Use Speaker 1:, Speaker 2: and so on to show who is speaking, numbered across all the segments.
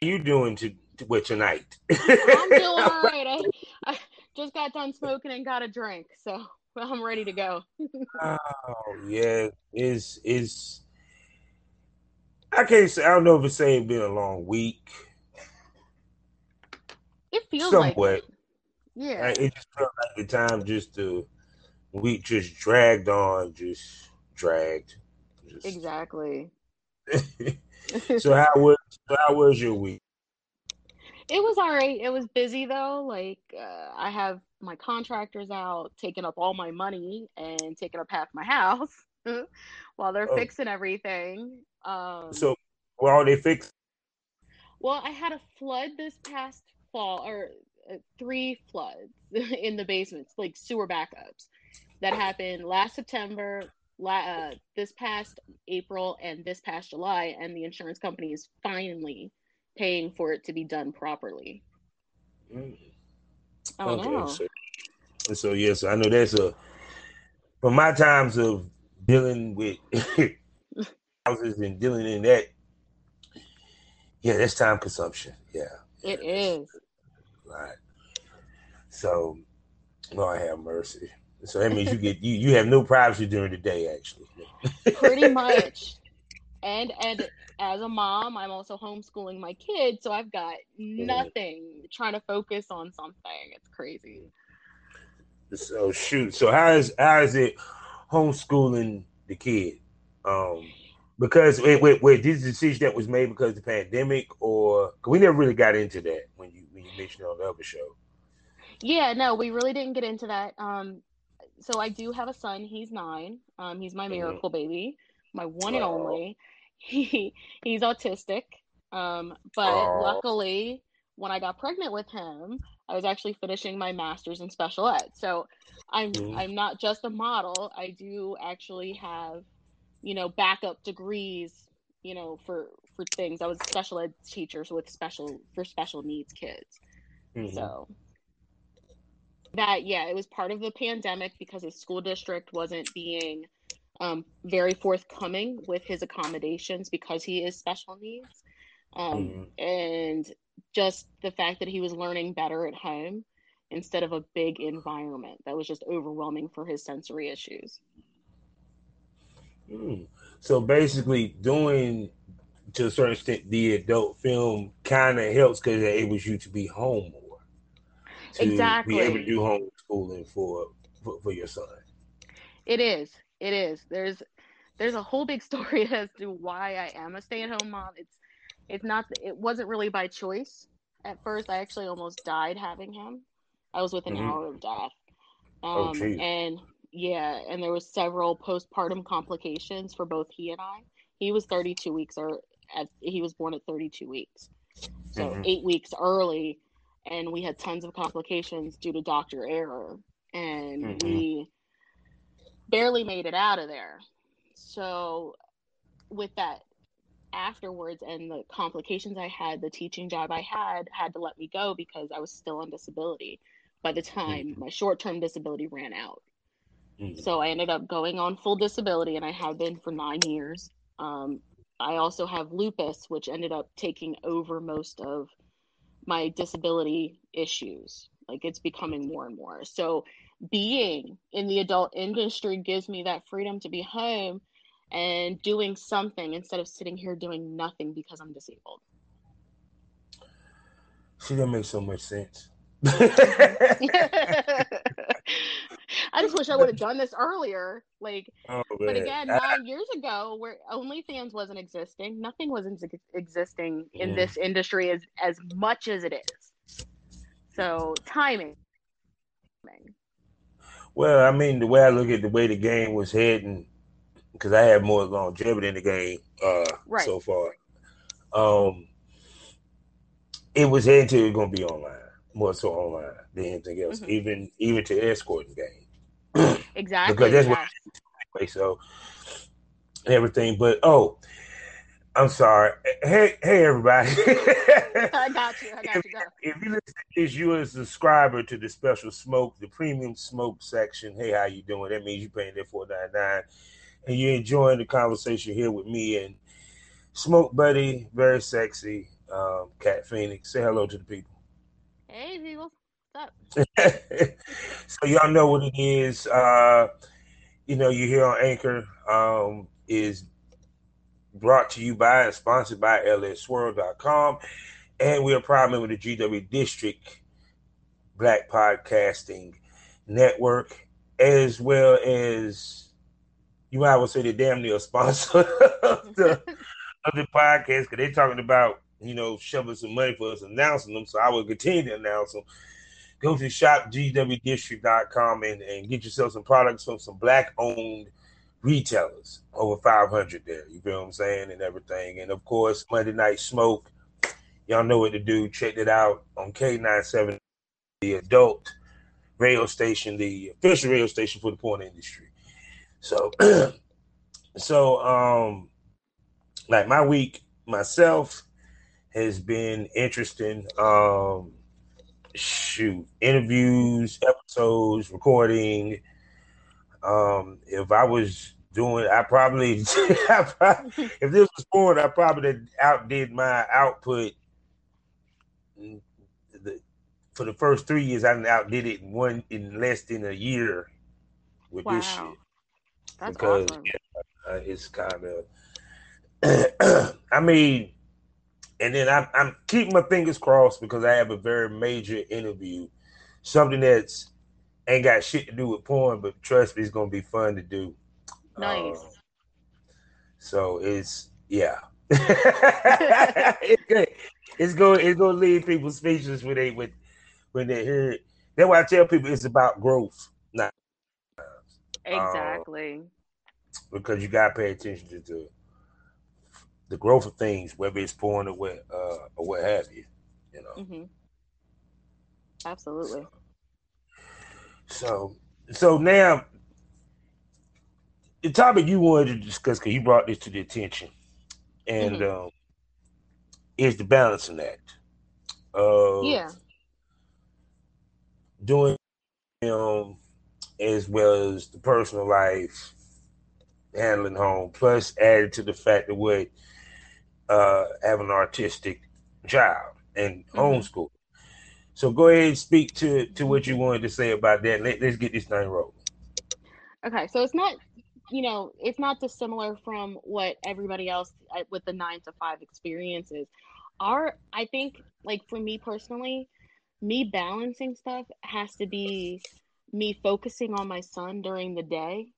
Speaker 1: you doing to, to with tonight?
Speaker 2: I'm doing all right. I, I just got done smoking and got a drink, so I'm ready to go.
Speaker 1: oh yeah, is is I can't say I don't know if it's saying been a long week.
Speaker 2: It feels
Speaker 1: Somewhat.
Speaker 2: like it. Yeah.
Speaker 1: It just felt like the time just to week just dragged on, just dragged. Just,
Speaker 2: Exactly.
Speaker 1: so how was how was your week?
Speaker 2: It was all right. It was busy though. Like uh, I have my contractors out taking up all my money and taking up half my house while they're
Speaker 1: Oh.
Speaker 2: fixing everything. Um,
Speaker 1: So well all they fixed
Speaker 2: well, I had a flood this past fall, or uh, three floods in the basements, like sewer backups, that happened last September, uh, this past April, and this past July, and the insurance company is finally paying for it to be done properly.
Speaker 1: Mm,
Speaker 2: I don't.
Speaker 1: So, so yes, I know that's a from my times of dealing with houses and dealing in that. Yeah, that's time consumption. Yeah,
Speaker 2: It is.
Speaker 1: right. So, Lord have mercy. So that means you get you you have no privacy during the day, actually.
Speaker 2: pretty much and and as a mom i'm also homeschooling my kids so i've got nothing trying to focus on something it's crazy
Speaker 1: So shoot. So how is how is it homeschooling the kid? Um, because wait, wait, wait, this decision that was made because of the pandemic, or 'cause we never really got into that when you when you mentioned it on the other show.
Speaker 2: yeah no we really didn't get into that um so i do have a son. He's nine. Um he's my
Speaker 1: Mhm.
Speaker 2: miracle baby my one and only. He he's autistic. Um but
Speaker 1: Aw.
Speaker 2: luckily when i got pregnant with him i was actually finishing my master's in special ed. So i'm
Speaker 1: Mhm.
Speaker 2: i'm not just a model. I do actually have you know backup degrees you know for for things. I was a special ed teacher so with special for special needs kids.
Speaker 1: Mhm.
Speaker 2: so that yeah, it was part of the pandemic because his school district wasn't being um, very forthcoming with his accommodations because he is special needs. Um,
Speaker 1: Mhm.
Speaker 2: And just the fact that he was learning better at home instead of a big environment that was just overwhelming for his sensory issues.
Speaker 1: Mm. So basically, doing to a certain extent the adult film kind of helps because it enables you to be home more, to
Speaker 2: Exactly.
Speaker 1: be able to do homeschooling for for, for your son.
Speaker 2: It is. It is. There's there's a whole big story as to why I am a stay-at-home mom. It's it's not it wasn't really by choice. At first I actually almost died having him. I was within an
Speaker 1: Mhm.
Speaker 2: hour of death.
Speaker 1: Oh,
Speaker 2: Um
Speaker 1: geez.
Speaker 2: and yeah, and there was several postpartum complications for both he and I. He was 32 weeks or at, he was born at 32 weeks. So
Speaker 1: Mhm.
Speaker 2: 8 weeks early and we had tons of complications due to doctor error and
Speaker 1: Mhm.
Speaker 2: we barely made it out of there. So with that afterwards and the complications I had, the teaching job I had had to let me go because I was still on disability by the time my short-term disability ran out.
Speaker 1: Mhm.
Speaker 2: So I ended up going on full disability and I have been for 9 years. Um I also have lupus which ended up taking over most of my disability issues. Like it's becoming more and more. So being in the adult industry gives me that freedom to be home and doing something instead of sitting here doing nothing because I'm disabled.
Speaker 1: See, that makes so much sense.
Speaker 2: I just wish I would have done this earlier. Like,
Speaker 1: oh,
Speaker 2: but again,
Speaker 1: I-
Speaker 2: nine years ago, where OnlyFans wasn't existing, nothing wasn't ex- existing in
Speaker 1: Mhm.
Speaker 2: this industry as as much as it is. So timing.
Speaker 1: well, I mean, the way I look at the way the game was heading, because I have more longevity in the game uh,
Speaker 2: Right.
Speaker 1: so far. Um, it was heading to going to be online, more so online than anything else,
Speaker 2: Mhm.
Speaker 1: even even to escorting game.
Speaker 2: Exactly.
Speaker 1: Because that's what-
Speaker 2: yes.
Speaker 1: So and everything. But oh, I'm sorry. Hey, hey, everybody.
Speaker 2: I got you. I got you. Go.
Speaker 1: if you listen to this, you're a subscriber to the special smoke, the premium smoke section. Hey, how you doing? That means you're paying that four ninety nine, and you're enjoying the conversation here with me and Smoke Buddy, very sexy. um, Cat Phoenix. Say hello to the people.
Speaker 2: Hey, people.
Speaker 1: So y'all know what it is. Uh, you know, you hear on Anchor um, is brought to you by and sponsored by lsworld.com. And we are proud member of the GW District Black Podcasting Network, as well as you might well say the damn near sponsor of the, of the podcast because they're talking about you know shoving some money for us announcing them. So I will continue to announce them. Go to shopgwdistrict.com and, and get yourself some products from some black owned retailers. Over 500 there. You feel what I'm saying? And everything. And of course, Monday Night Smoke. Y'all know what to do. Check it out on K97, the adult radio station, the official radio station for the porn industry. So, so, um, like my week myself has been interesting. Um, shoot, interviews, episodes, recording. Um, if I was doing, I probably, I probably if this was porn, I probably outdid my output. The, for the first three years, I outdid it in one in less than a year with wow. this shit.
Speaker 2: That's because awesome.
Speaker 1: yeah, uh, it's kind of. I mean, and then I'm, I'm keeping my fingers crossed because I have a very major interview, something that's ain't got shit to do with porn, but trust me, it's gonna be fun to do.
Speaker 2: Nice. Um,
Speaker 1: so it's yeah. it's good. It's going it's gonna leave people speechless when they when when they hear it. That's why I tell people it's about growth, not
Speaker 2: exactly.
Speaker 1: Um, because you gotta pay attention to the the growth of things, whether it's porn or what uh, or what have you. You know.
Speaker 2: Mm-hmm. Absolutely.
Speaker 1: So, so now the topic you wanted to discuss because you brought this to the attention, and mm-hmm. um, is the balancing act. Uh,
Speaker 2: yeah.
Speaker 1: Doing um, as well as the personal life, handling home, plus added to the fact that what uh, have an artistic child and mm-hmm. homeschool. So go ahead and speak to to what you wanted to say about that. Let, let's get this thing rolling.
Speaker 2: Okay, so it's not, you know, it's not dissimilar from what everybody else uh, with the nine to five experiences. Our, I think, like for me personally, me balancing stuff has to be me focusing on my son during the day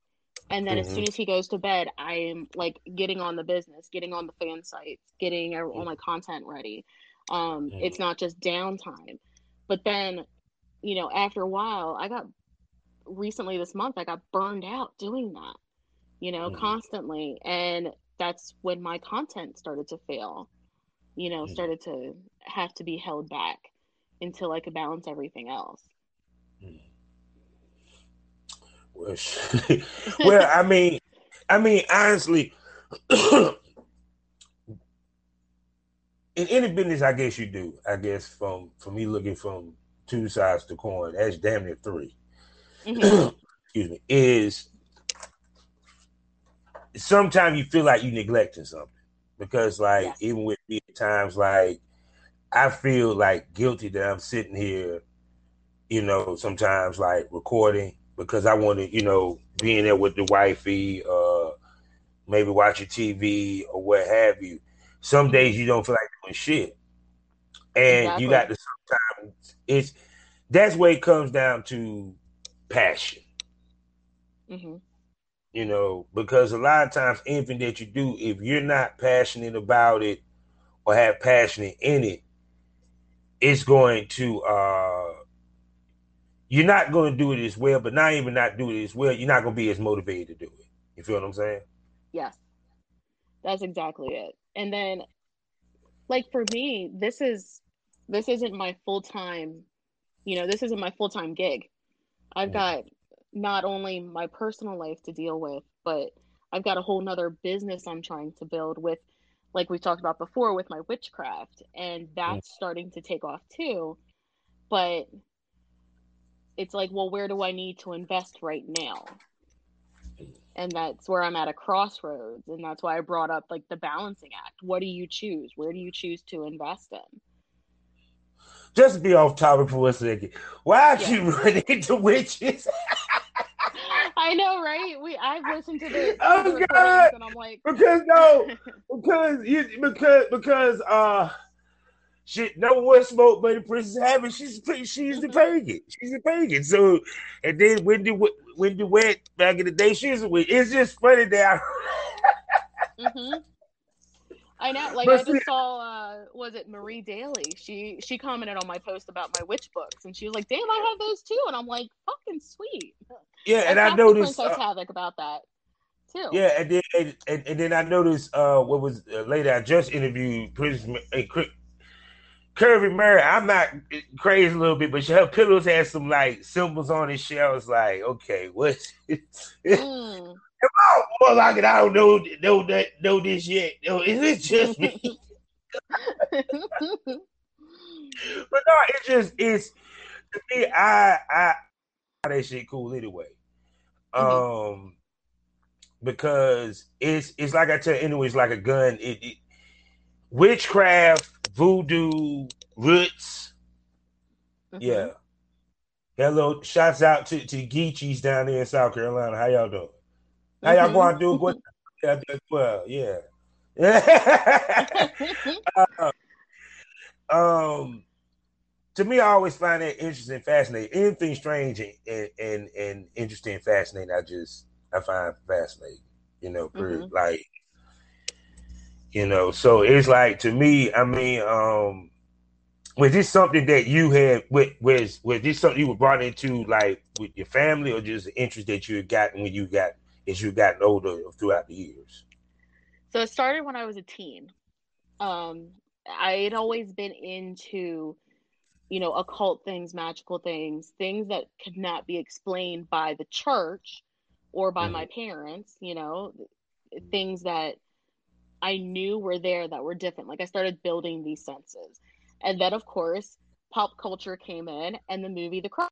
Speaker 2: and then mm-hmm. as soon as he goes to bed i am like getting on the business getting on the fan sites getting all my content ready um mm-hmm. it's not just downtime but then you know after a while i got recently this month i got burned out doing that you know mm-hmm. constantly and that's when my content started to fail you know mm-hmm. started to have to be held back until i could balance everything else mm-hmm.
Speaker 1: well, I mean, I mean, honestly, in any business, I guess you do. I guess from from me looking from two sides to coin, that's damn near 3 mm-hmm. Excuse me. Is sometimes you feel like you neglecting something because, like, yeah. even with me at times, like I feel like guilty that I'm sitting here, you know, sometimes like recording because I want to, you know, being there with the wifey, uh, maybe watching TV or what have you. Some days you don't feel like doing shit, and exactly. you got to sometimes it's that's where it comes down to passion.
Speaker 2: Mm-hmm.
Speaker 1: You know, because a lot of times anything that you do, if you're not passionate about it or have passion in it, it's going to uh you're not going to do it as well, but not even not do it as well, you're not going to be as motivated to do it. You feel what I'm saying?
Speaker 2: Yes. That's exactly it. And then like for me, this is this isn't my full-time, you know, this isn't my full-time gig. I've mm. got not only my personal life to deal with, but I've got a whole nother business I'm trying to build with like we talked about before with my witchcraft and that's mm. starting to take off too. But it's like, well, where do I need to invest right now? and that's where i'm at a crossroads. And that's why i brought up like the balancing act. What do you choose? Where do you choose to invest in?
Speaker 1: Just to be off topic for a second. Why yeah. you running into witches?
Speaker 2: I know, right? We I've listened to the,
Speaker 1: oh god,
Speaker 2: and I'm like,
Speaker 1: because no, because you because because uh, shit, no one smoke, but the Princess Havoc she's she's the pagan, she's the pagan. So, and then when the wet back in the day, she's a witch. It's just funny that.
Speaker 2: I, mm-hmm. I know. Like I just saw, uh, was it Marie Daly? She she commented on my post about my witch books, and she was like, "Damn, I have those too." And I'm like, "Fucking sweet."
Speaker 1: Yeah, and, and I noticed
Speaker 2: Princess uh, Havoc about that too.
Speaker 1: Yeah, and then and, and, and then I noticed uh, what was uh, later. I just interviewed Princess Curvy Mary. I'm not crazy a little bit, but her pillows had some like symbols on it. She I was like, okay, what? mm more like it. I don't know know that know this yet. No, is it just me? but no, it's just it's to me. I I that shit cool anyway. Mm-hmm. Um, because it's it's like I tell anyway, it's like a gun. It, it witchcraft, voodoo, roots. Mm-hmm. Yeah. Hello, shouts out to to Geechees down there in South Carolina. How y'all doing? How y'all going to do good? Yeah, well, yeah. uh, um, to me, I always find that interesting, fascinating. Anything strange and, and and interesting, fascinating, I just I find fascinating. You know, mm-hmm. like you know. So it's like to me, I mean, um, was this something that you had? Was was this something you were brought into, like with your family, or just an interest that you had gotten when you got as you gotten older throughout the years?
Speaker 2: So it started when I was a teen. Um, I had always been into, you know, occult things, magical things, things that could not be explained by the church or by mm-hmm. my parents, you know, things that I knew were there that were different. Like I started building these senses. And then, of course, pop culture came in and the movie The Crow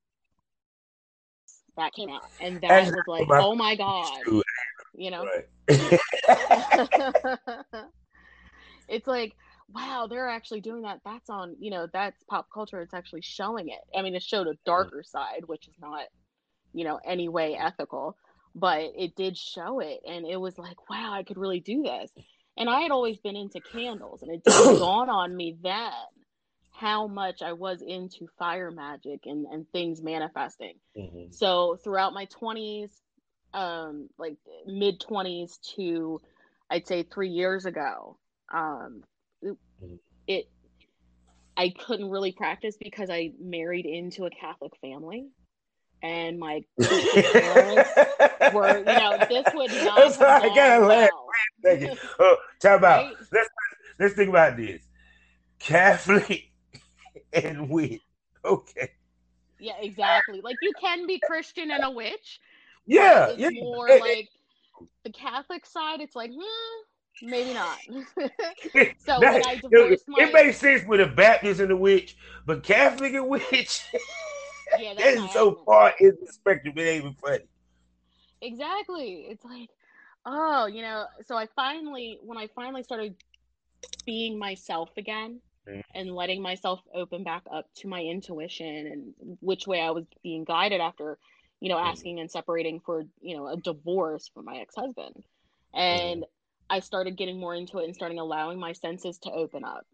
Speaker 2: that came out, and that was like, oh my god, you know. it's like, wow, they're actually doing that. That's on, you know, that's pop culture. It's actually showing it. I mean, it showed a darker side, which is not, you know, any way ethical, but it did show it, and it was like, wow, I could really do this. And I had always been into candles, and it didn't dawn on me then how much I was into fire magic and, and things manifesting. Mm-hmm. So throughout my 20s, um, like mid 20s to I'd say three years ago, um, mm-hmm. it I couldn't really practice because I married into a Catholic family. And my parents were, you know, this would not. I gotta laugh.
Speaker 1: Well. Oh, talk about. Right? Let's let's think about this. Catholic and witch. Okay.
Speaker 2: Yeah, exactly. Like you can be Christian and a witch.
Speaker 1: Yeah,
Speaker 2: it's
Speaker 1: yeah.
Speaker 2: more it, like the Catholic side. It's like, hmm, maybe not. so that, when I divorced
Speaker 1: it, my, it makes sense with a Baptist and a witch, but Catholic and witch. Yeah, that's, that's so far in the spectrum. It ain't even funny.
Speaker 2: Exactly. It's like, oh, you know. So I finally, when I finally started being myself again, mm-hmm. and letting myself open back up to my intuition and which way I was being guided after, you know, mm-hmm. asking and separating for, you know, a divorce from my ex-husband. And mm-hmm. I started getting more into it and starting allowing my senses to open up.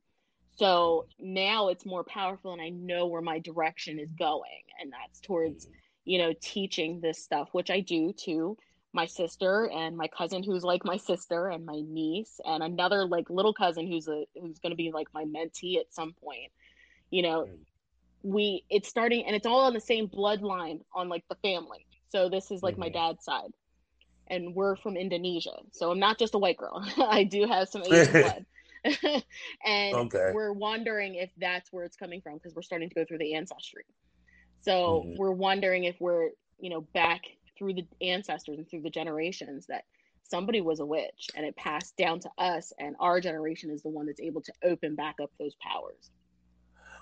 Speaker 2: So now it's more powerful and I know where my direction is going. And that's towards, mm-hmm. you know, teaching this stuff, which I do to my sister and my cousin who's like my sister and my niece and another like little cousin who's a who's going to be like my mentee at some point. You know we it's starting and it's all on the same bloodline on like the family. So this is like mm-hmm. my dad's side. And we're from indonesia. So i'm not just a white girl. I do have some asian blood and okay. we're wondering if that's where it's coming from because we're starting to go through the ancestry so mm-hmm. we're wondering if we're you know back through the ancestors and through the generations that somebody was a witch and it passed down to us and our generation is the one that's able to open back up those powers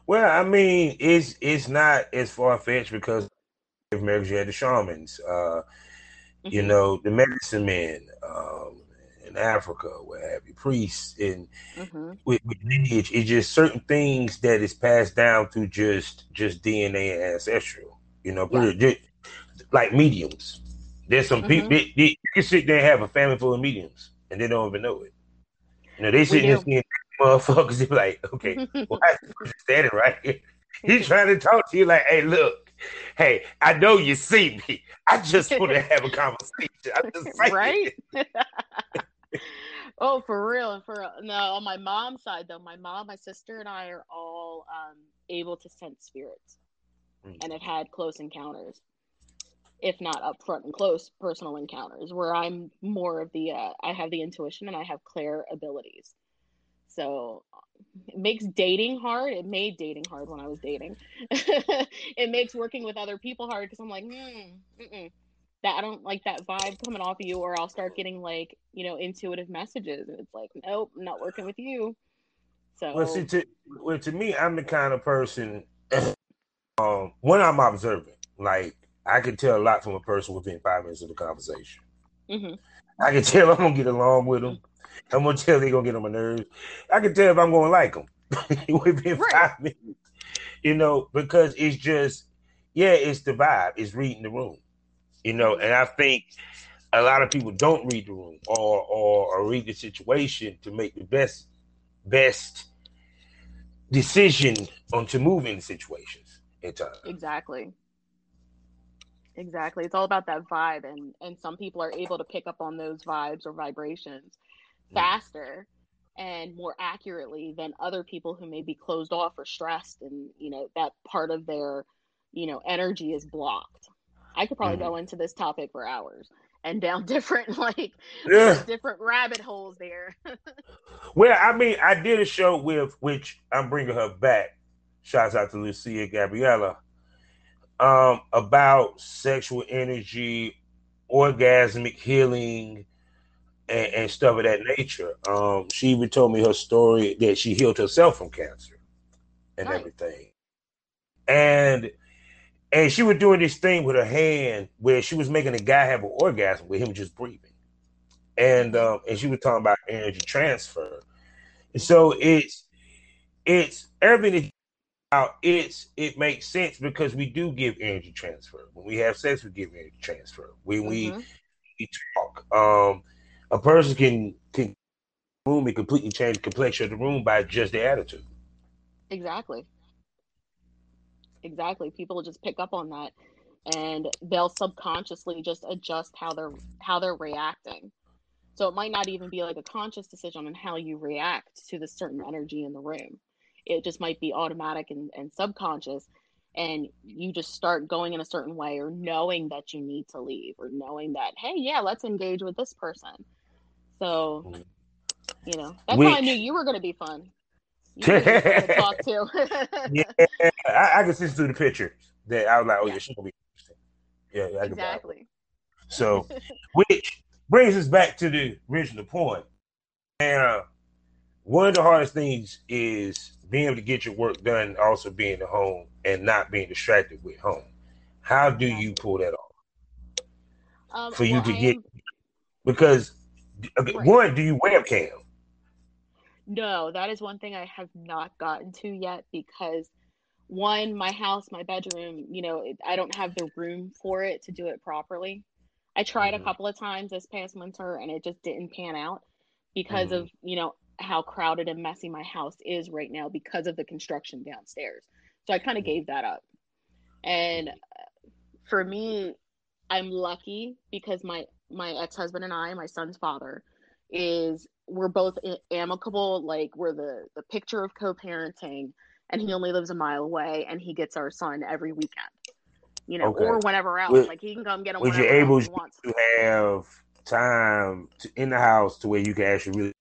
Speaker 1: well i mean it's it's not as far-fetched because if america you had the shamans uh Mm-hmm. You know, the medicine men um, in Africa, where have you, priests, and mm-hmm. with, with lineage, it's just certain things that is passed down through just just DNA and ancestral. You know, yeah. just, like mediums. There's some mm-hmm. people they, they, you can sit there and have a family full of mediums, and they don't even know it. You know, they sitting there seeing motherfuckers. They be like, okay, why is standing right here? He's trying to talk to you like, hey, look, hey, I know you see me. I just want to have a conversation. I'm just
Speaker 2: right. Oh, for real, for no. On my mom's side, though, my mom, my sister, and I are all um, able to sense spirits, mm. and have had close encounters if not up front and close personal encounters where i'm more of the uh, i have the intuition and i have clear abilities. So it makes dating hard. It made dating hard when i was dating. It makes working with other people hard because i'm like hmm, that i don't like that vibe coming off of you or i'll start getting like you know intuitive messages and it's like nope I'm not working with you so
Speaker 1: well see to, well, to me i'm the kind of person um when i'm observing, like I can tell a lot from a person within five minutes of the conversation. Mm-hmm. I can tell I'm gonna get along with them. I'm gonna tell they're gonna get on my nerves. I can tell if I'm gonna like them within right. five minutes. You know, because it's just, yeah, it's the vibe. It's reading the room. You know, and I think a lot of people don't read the room or or, or read the situation to make the best best decision on to move in situations at times.
Speaker 2: Exactly. Exactly. It's all about that vibe and and some people are able to pick up on those vibes or vibrations mm. faster and more accurately than other people who may be closed off or stressed and you know that part of their you know energy is blocked. I could probably mm. go into this topic for hours and down different like yeah. different rabbit holes there.
Speaker 1: well, I mean, I did a show with which I'm bringing her back. Shouts out to Lucia Gabriella um, about sexual energy, orgasmic healing, and, and, stuff of that nature. Um, she even told me her story that she healed herself from cancer and nice. everything. And and she was doing this thing with her hand where she was making a guy have an orgasm with him just breathing. And um, and she was talking about energy transfer. And so it's it's everything it's it makes sense because we do give energy transfer. When we have sex, we give energy transfer. When mm-hmm. we we talk, um, a person can can room and completely change the complexion of the room by just their attitude.
Speaker 2: Exactly. Exactly. People just pick up on that and they'll subconsciously just adjust how they're how they're reacting. So it might not even be like a conscious decision on how you react to the certain energy in the room it just might be automatic and, and subconscious and you just start going in a certain way or knowing that you need to leave or knowing that hey yeah let's engage with this person so you know that's how i knew you were going to be fun to talk to
Speaker 1: yeah I, I can see through the pictures that i was like oh yeah, yeah she's to be interesting yeah, yeah exactly so which brings us back to the original point. and uh, one of the hardest things is being able to get your work done, also being at home and not being distracted with home. How do you pull that off? Um, For you well, to get am... because right. one, do you webcam?
Speaker 2: No, that is one thing I have not gotten to yet because one, my house, my bedroom, you know, I don't have the room for it to do it properly. I tried mm-hmm. a couple of times this past winter and it just didn't pan out because mm-hmm. of, you know, how crowded and messy my house is right now because of the construction downstairs. So I kind of gave that up. And uh, for me, I'm lucky because my my ex-husband and I, my son's father, is we're both amicable, like we're the the picture of co-parenting and he only lives a mile away and he gets our son every weekend. You know, okay. or whenever else. Would, like he can come get him. Was you able to
Speaker 1: have time to, in the house to where you can actually really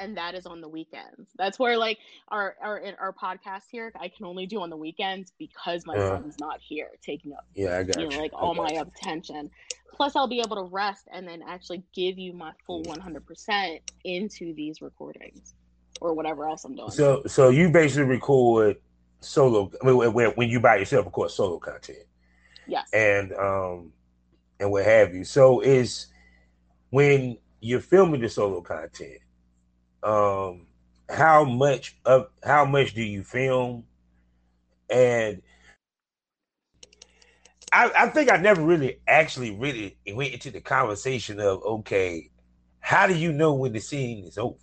Speaker 2: and that is on the weekends. That's where like our our our podcast here I can only do on the weekends because my uh, son's not here taking up
Speaker 1: yeah I got
Speaker 2: you know like all my you. attention. Plus I'll be able to rest and then actually give you my full one hundred percent into these recordings or whatever else I'm doing.
Speaker 1: So so you basically record solo. I mean, when, when you by yourself, of course, solo content.
Speaker 2: Yes.
Speaker 1: And um, and what have you. So is when you're filming the solo content, um, how much of how much do you film? And I, I think I never really actually really went into the conversation of okay, how do you know when the scene is over?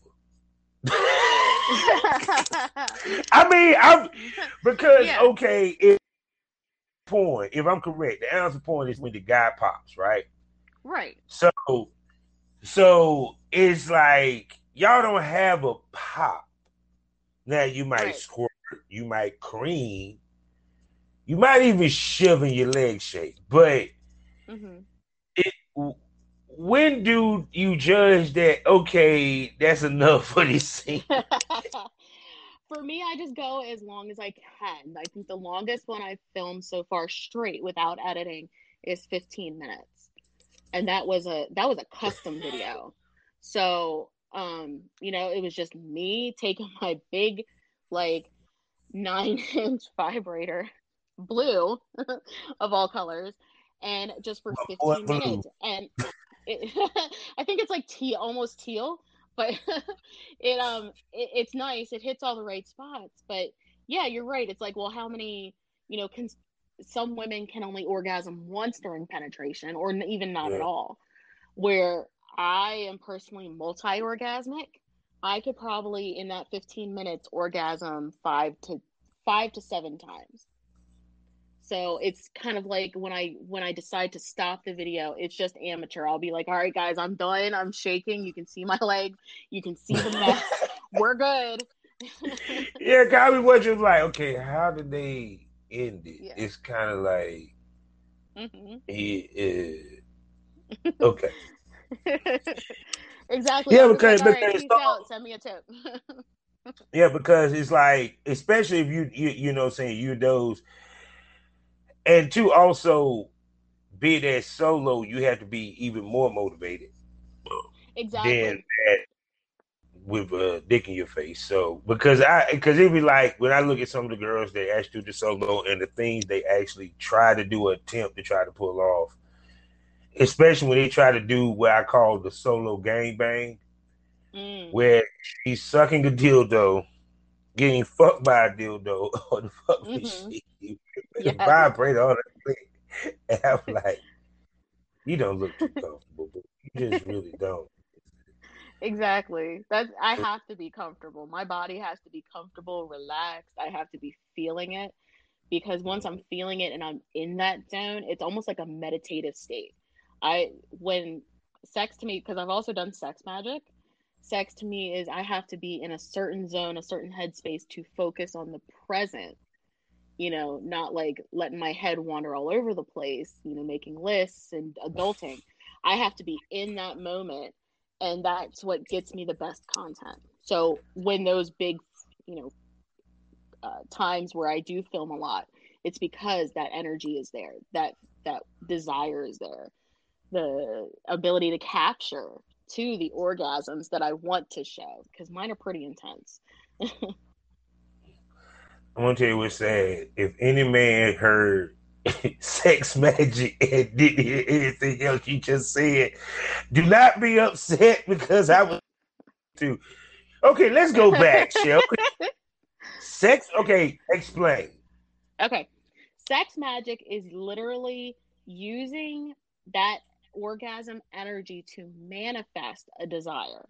Speaker 1: I mean, I'm because yeah. okay, if porn, if I'm correct, the answer point is when the guy pops, right?
Speaker 2: Right.
Speaker 1: So, so it's like y'all don't have a pop. Now you might right. squirt, you might cream, you might even shove in your leg shake, but mm-hmm. it, when do you judge that? Okay, that's enough for this scene.
Speaker 2: for me, I just go as long as I can. I think the longest one I've filmed so far straight without editing is 15 minutes. And that was a that was a custom video. So um, you know, it was just me taking my big like nine inch vibrator, blue of all colors, and just for 15 minutes. And it, I think it's like teal, almost teal but it um it, it's nice. It hits all the right spots. But yeah, you're right. It's like, well, how many you know? Can some women can only orgasm once during penetration, or even not yeah. at all? Where I am personally multi-orgasmic. I could probably in that 15 minutes orgasm five to five to seven times. So it's kind of like when I when I decide to stop the video, it's just amateur. I'll be like, "All right, guys, I'm done. I'm shaking. You can see my legs. You can see the mess. We're good."
Speaker 1: yeah, kind of what you're like. Okay, how did they end it? Yeah. It's kind of like mm-hmm. he is okay.
Speaker 2: exactly.
Speaker 1: Yeah, because, like, because
Speaker 2: right, out, send me a tip.
Speaker 1: yeah, because it's like, especially if you you you know saying you those and to also be that solo, you have to be even more motivated.
Speaker 2: Exactly.
Speaker 1: Than with a dick in your face. So because I because it'd be like when I look at some of the girls that actually do the solo and the things they actually try to do attempt to try to pull off, especially when they try to do what I call the solo gang bang, mm. where she's sucking a dildo, getting fucked by a dildo or the fuck mm-hmm. she yeah. vibrate on it. And I'm like, you don't look too comfortable, but you just really don't.
Speaker 2: Exactly. That's I have to be comfortable. My body has to be comfortable, relaxed. I have to be feeling it because once I'm feeling it and I'm in that zone, it's almost like a meditative state. I when sex to me because I've also done sex magic. Sex to me is I have to be in a certain zone, a certain headspace to focus on the present you know, not like letting my head wander all over the place, you know, making lists and adulting. I have to be in that moment and that's what gets me the best content. So when those big, you know, uh, times where I do film a lot, it's because that energy is there, that that desire is there, the ability to capture to the orgasms that I want to show because mine are pretty intense.
Speaker 1: I'm gonna tell you what's sad. If any man heard sex magic and didn't hear anything else you just said, do not be upset because I was too. Okay, let's go back, Shell. sex. Okay, explain.
Speaker 2: Okay, sex magic is literally using that orgasm energy to manifest a desire.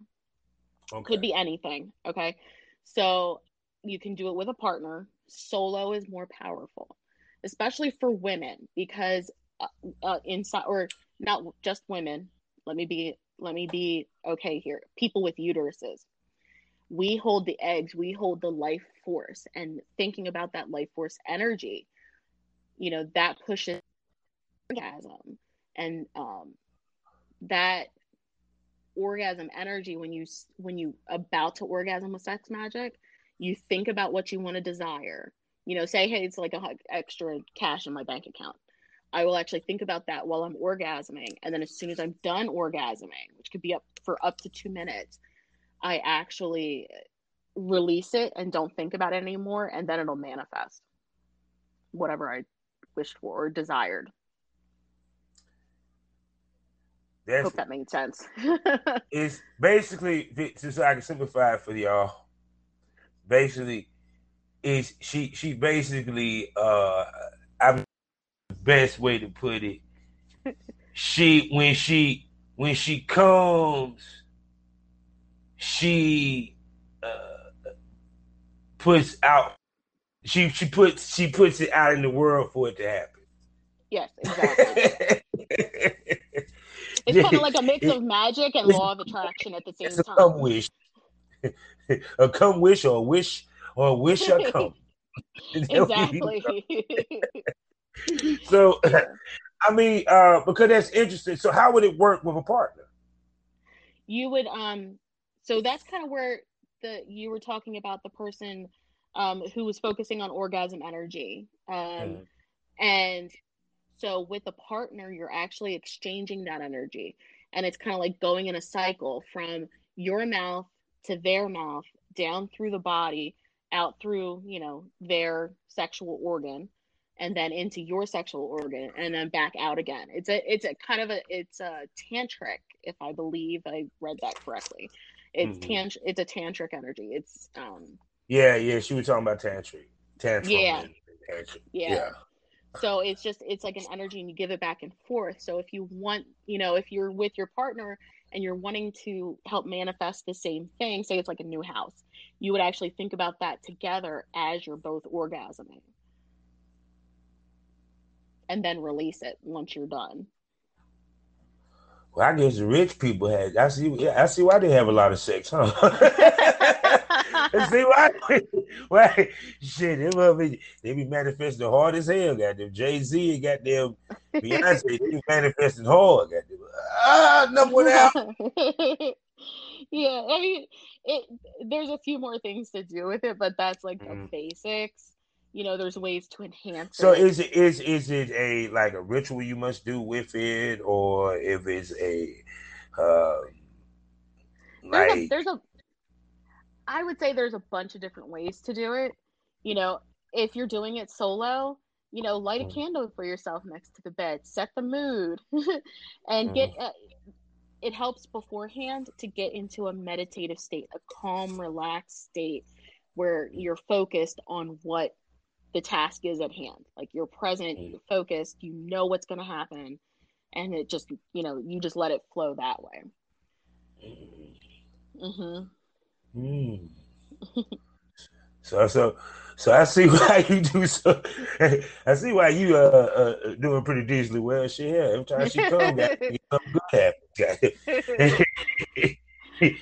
Speaker 2: Okay. Could be anything. Okay, so you can do it with a partner solo is more powerful, especially for women because uh, uh, inside or not just women. Let me be let me be okay here. People with uteruses. We hold the eggs, we hold the life force, and thinking about that life force energy, you know, that pushes orgasm, and um, that orgasm energy when you when you about to orgasm with sex magic you think about what you want to desire. You know say hey it's like a extra cash in my bank account. I will actually think about that while i'm orgasming and then as soon as i'm done orgasming which could be up for up to two minutes i actually release it and don't think about it anymore and then it'll manifest. Whatever i wished for or desired That's Hope that made sense.
Speaker 1: it's basically so I can simplify it for y'all. Basically, is she she basically uh I the best way to put it. She when she when she comes, she uh, puts out she she puts she puts it out in the world for it to happen.
Speaker 2: Yes, exactly. it's kind of like a mix of magic and law of attraction at the same
Speaker 1: it's a
Speaker 2: time.
Speaker 1: Come wish, a come wish, or a wish, or a wish or come.
Speaker 2: exactly.
Speaker 1: so, I mean, uh, because that's interesting. So, how would it work with a partner?
Speaker 2: You would, um, so that's kind of where the you were talking about the person um, who was focusing on orgasm energy, um, mm. and so with a partner, you're actually exchanging that energy, and it's kind of like going in a cycle from your mouth to their mouth down through the body out through you know their sexual organ and then into your sexual organ and then back out again. It's a it's a kind of a it's a tantric if i believe i read that correctly. It's mm-hmm. tant it's a tantric energy. It's um
Speaker 1: yeah yeah she was talking about tantric tantric
Speaker 2: yeah. tantric. yeah. Yeah so it's just it's like an energy and you give it back and forth. So if you want you know if you're with your partner and you're wanting to help manifest the same thing say it's like a new house you would actually think about that together as you're both orgasming. And then release it once you're done.
Speaker 1: Well i guess the rich people had i see yeah, i see why they have a lot of sex huh See why? Why? Shit, they, be, they be manifesting hard as hell. Got Goddamn Jay Z and goddamn Beyonce, they be manifesting hard. Goddamn. Ah, number one out.
Speaker 2: yeah, I mean, it. There's a few more things to do with it, but that's like the mm. basics. You know, there's ways to enhance.
Speaker 1: So it. is it is is it a like a ritual you must do with it, or if it's a uh,
Speaker 2: there's like a, there's a I would say there's a bunch of different ways to do it. You know, if you're doing it solo, you know, light a mm. candle for yourself next to the bed, set the mood, and get. Uh, it helps beforehand to get into a meditative state, a calm, relaxed state where you're focused on what the task is at hand. Like you're present, mm. you're focused, you know what's going to happen, and it just, you know, you just let it flow that way. Mm-hmm.
Speaker 1: Mm. so so so I see why you do so. I see why you uh, uh doing pretty decently well. Shit, yeah. Every time she comes, got good happen.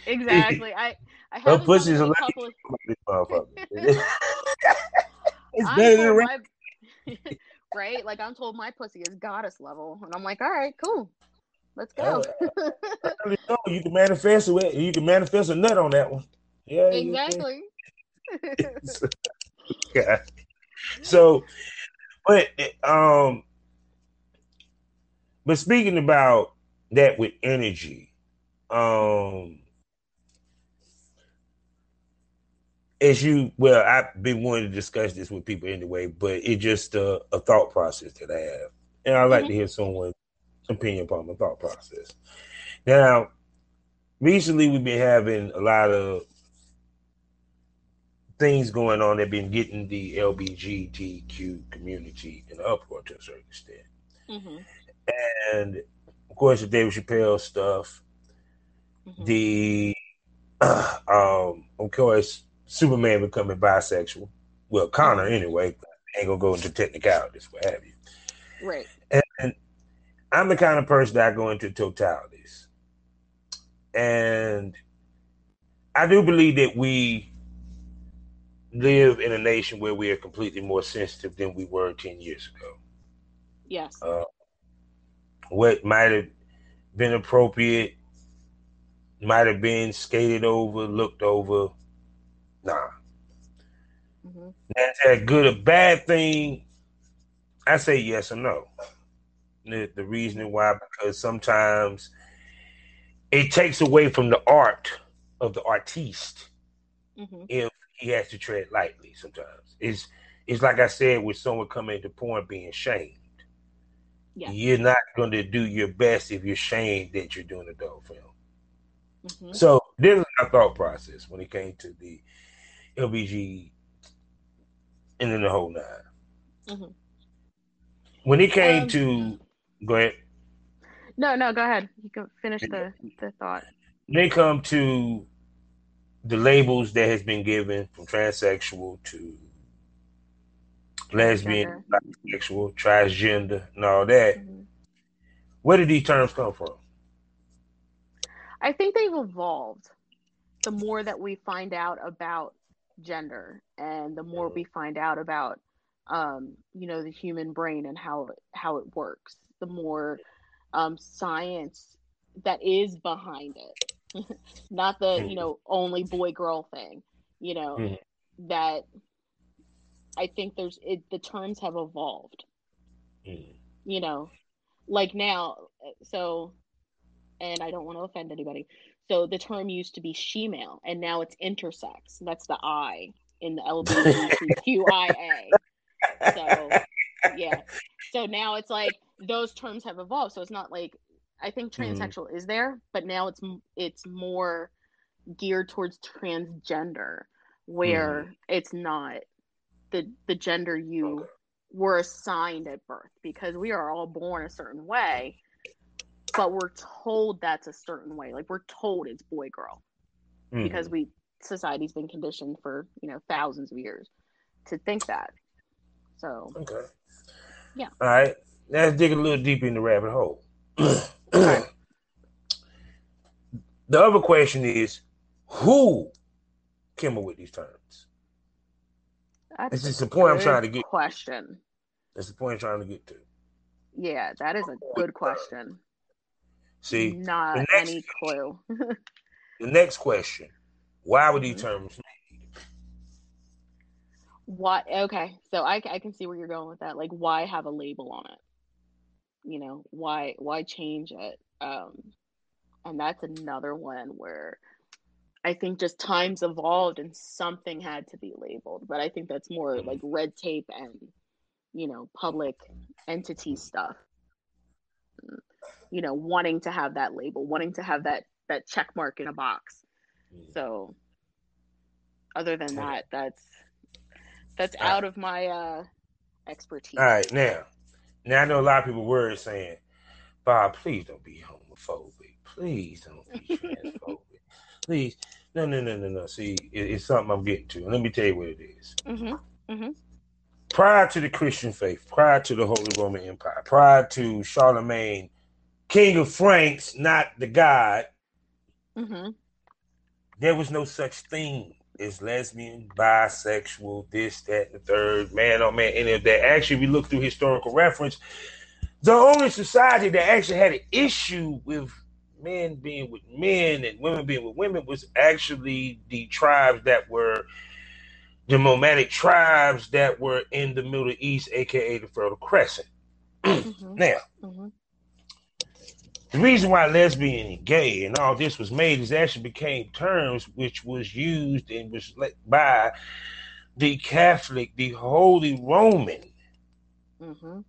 Speaker 2: exactly. I I have
Speaker 1: her pussy's a couple of... it's
Speaker 2: better than my... right. Like I'm told my pussy is goddess level, and I'm like, all right, cool. Let's go. Uh,
Speaker 1: you can manifest it. You can manifest a nut on that one. Yeah,
Speaker 2: exactly.
Speaker 1: yeah. So, but um, but speaking about that with energy, um, as you well, I've been wanting to discuss this with people anyway, but it's just a, a thought process that I have, and I like mm-hmm. to hear someone's opinion upon my thought process. Now, recently we've been having a lot of things going on that been getting the LBGTQ community in uproar to a certain extent. Mm-hmm. And of course, the David Chappelle stuff, mm-hmm. the um, of course, Superman becoming bisexual. Well, Connor mm-hmm. anyway. ain't gonna go into technicalities, what have you.
Speaker 2: Right.
Speaker 1: And I'm the kind of person that I go into totalities, and I do believe that we live in a nation where we are completely more sensitive than we were 10 years ago.
Speaker 2: Yes.
Speaker 1: Uh, what might have been appropriate might have been skated over, looked over. Nah. Mm-hmm. That's a good or bad thing. I say yes or no. The, the reasoning why, because sometimes it takes away from the art of the artiste mm-hmm. if he has to tread lightly sometimes. It's it's like I said with someone coming to point being shamed.
Speaker 2: Yeah.
Speaker 1: you're not going to do your best if you're shamed that you're doing adult film.
Speaker 2: hmm
Speaker 1: So this is my thought process when it came to the LBG and then the whole 9
Speaker 2: Mhm.
Speaker 1: When it came
Speaker 2: Um,
Speaker 1: to go ahead.
Speaker 2: No, no, go ahead. You can finish the the thought.
Speaker 1: They come to the labels that has been given from transsexual to lesbian, bisexual, transgender, and all that,
Speaker 2: Mhm.
Speaker 1: where did these terms come from?
Speaker 2: I think they've evolved. The more that we find out about gender, and the more we find out about, um, you know, the human brain and how how it works, the more um, science that is behind it, not the you know only boy girl thing. You know
Speaker 1: Mhm.
Speaker 2: that I think there's it, the terms have evolved.
Speaker 1: Mm.
Speaker 2: you know, like now, so, and I don't want to offend anybody. So the term used to be she-male, and now it's intersex. That's the I in the LGBTQIA. So, yeah. So now it's like those terms have evolved. So it's not like I think transsexual is there, but now it's it's more geared towards transgender, where it's not the the gender you were assigned at birth because we are all born a certain way, but we're told that's a certain way. Like we're told it's boy girl
Speaker 1: Mhm.
Speaker 2: because we society's been conditioned for you know thousands of years to think that. So
Speaker 1: Okay.
Speaker 2: Yeah.
Speaker 1: All right. Let's dig a little deeper in the rabbit hole. The other question is who came up with these terms?
Speaker 2: that's
Speaker 1: This is the point I'm trying to get.
Speaker 2: Question.
Speaker 1: That's the point I'm trying to get to.
Speaker 2: Yeah, that is a good question.
Speaker 1: See,
Speaker 2: Not
Speaker 1: next-
Speaker 2: any clue.
Speaker 1: the next question: Why were these
Speaker 2: Mhm.
Speaker 1: terms?
Speaker 2: What? Okay, so I, I can see where you're going with that. Like, why have a label on it? You know, why why change it? Um, and that's another one where I think just times evolved and something had to be labeled. But I think that's more like red tape and you know public entity stuff. You know, wanting to have that label, wanting to have that that check mark in a box. So, other than that, that's that's out of my uh expertise.
Speaker 1: All right, now, now I know a lot of people were saying, "Bob, please don't be homophobic. Please don't be transphobic. Please, no, no, no, no, no. See, it, it's something I'm getting to. And let me tell you what it is.
Speaker 2: Mm-hmm.
Speaker 1: Prior to the Christian faith, prior to the Holy Roman Empire, prior to Charlemagne, King of Franks, not the God,
Speaker 2: Mm-hmm.
Speaker 1: there was no such thing as lesbian, bisexual, this, that, the third, man on man, any of that. Actually, we look through historical reference. The only society that actually had an issue with men being with men and women being with women was actually the tribes that were the nomadic tribes that were in the Middle East, aka the Fertile Crescent.
Speaker 2: Mm-hmm.
Speaker 1: Now,
Speaker 2: Mm-hmm.
Speaker 1: The reason why lesbian and gay and all this was made is actually became terms which was used and was let by the Catholic, the Holy Roman
Speaker 2: Mm-hmm.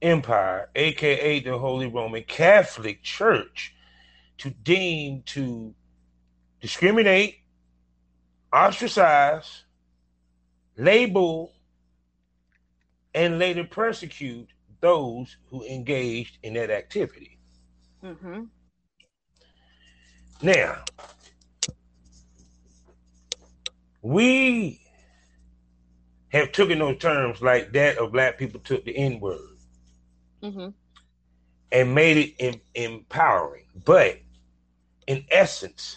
Speaker 1: Empire, aka the Holy Roman Catholic Church, to deem to discriminate, ostracize, label, and later persecute those who engaged in that activity.
Speaker 2: Mm-hmm.
Speaker 1: Now, we have taken those terms like that of black people took the N word
Speaker 2: Mm-hmm.
Speaker 1: and made it em- empowering. But in essence,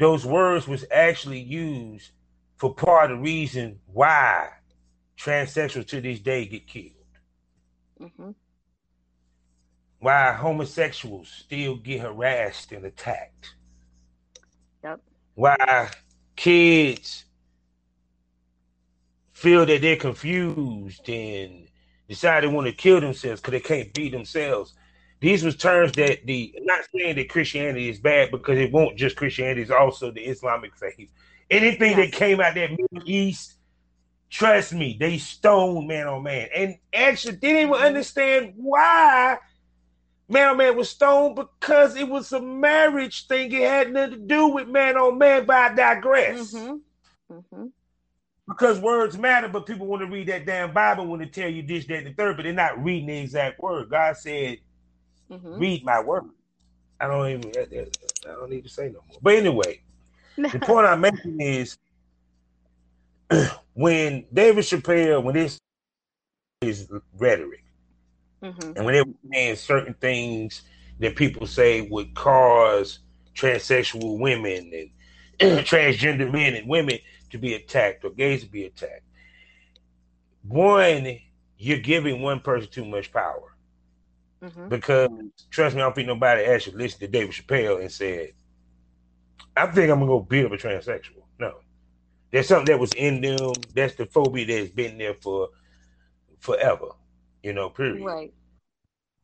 Speaker 1: those words was actually used for part of the reason why transsexuals to this day get killed.
Speaker 2: Mm-hmm.
Speaker 1: Why homosexuals still get harassed and attacked.
Speaker 2: Yep.
Speaker 1: Why kids feel that they're confused and decide they want to kill themselves because they can't be themselves. These was terms that the not saying that Christianity is bad because it won't just Christianity, it's also the Islamic faith. Anything
Speaker 2: Yes.
Speaker 1: that came out that Middle East Trust me, they stoned man on man, and actually didn't even understand why man on man was stoned because it was a marriage thing. It had nothing to do with man on man. But I digress. Mm-hmm. Mm-hmm. Because words matter, but people want to read that damn Bible when they tell you this, that, and the third, but they're not reading the exact word. God said, mm-hmm. "Read my word." I don't even. I don't need to say no more. But anyway, the point I'm making is when David Chappelle, when this is rhetoric, mm-hmm. and when they're saying certain things that people say would cause transsexual women and transgender men and women to be attacked or gays to be attacked, one, you're giving one person too much power. Mm-hmm. Because trust me, I don't think nobody actually listened to David Chappelle and said, I think I'm gonna go beat up a transsexual. No. There's something that was in them. That's the phobia that's been there for forever. You know, period.
Speaker 2: Right.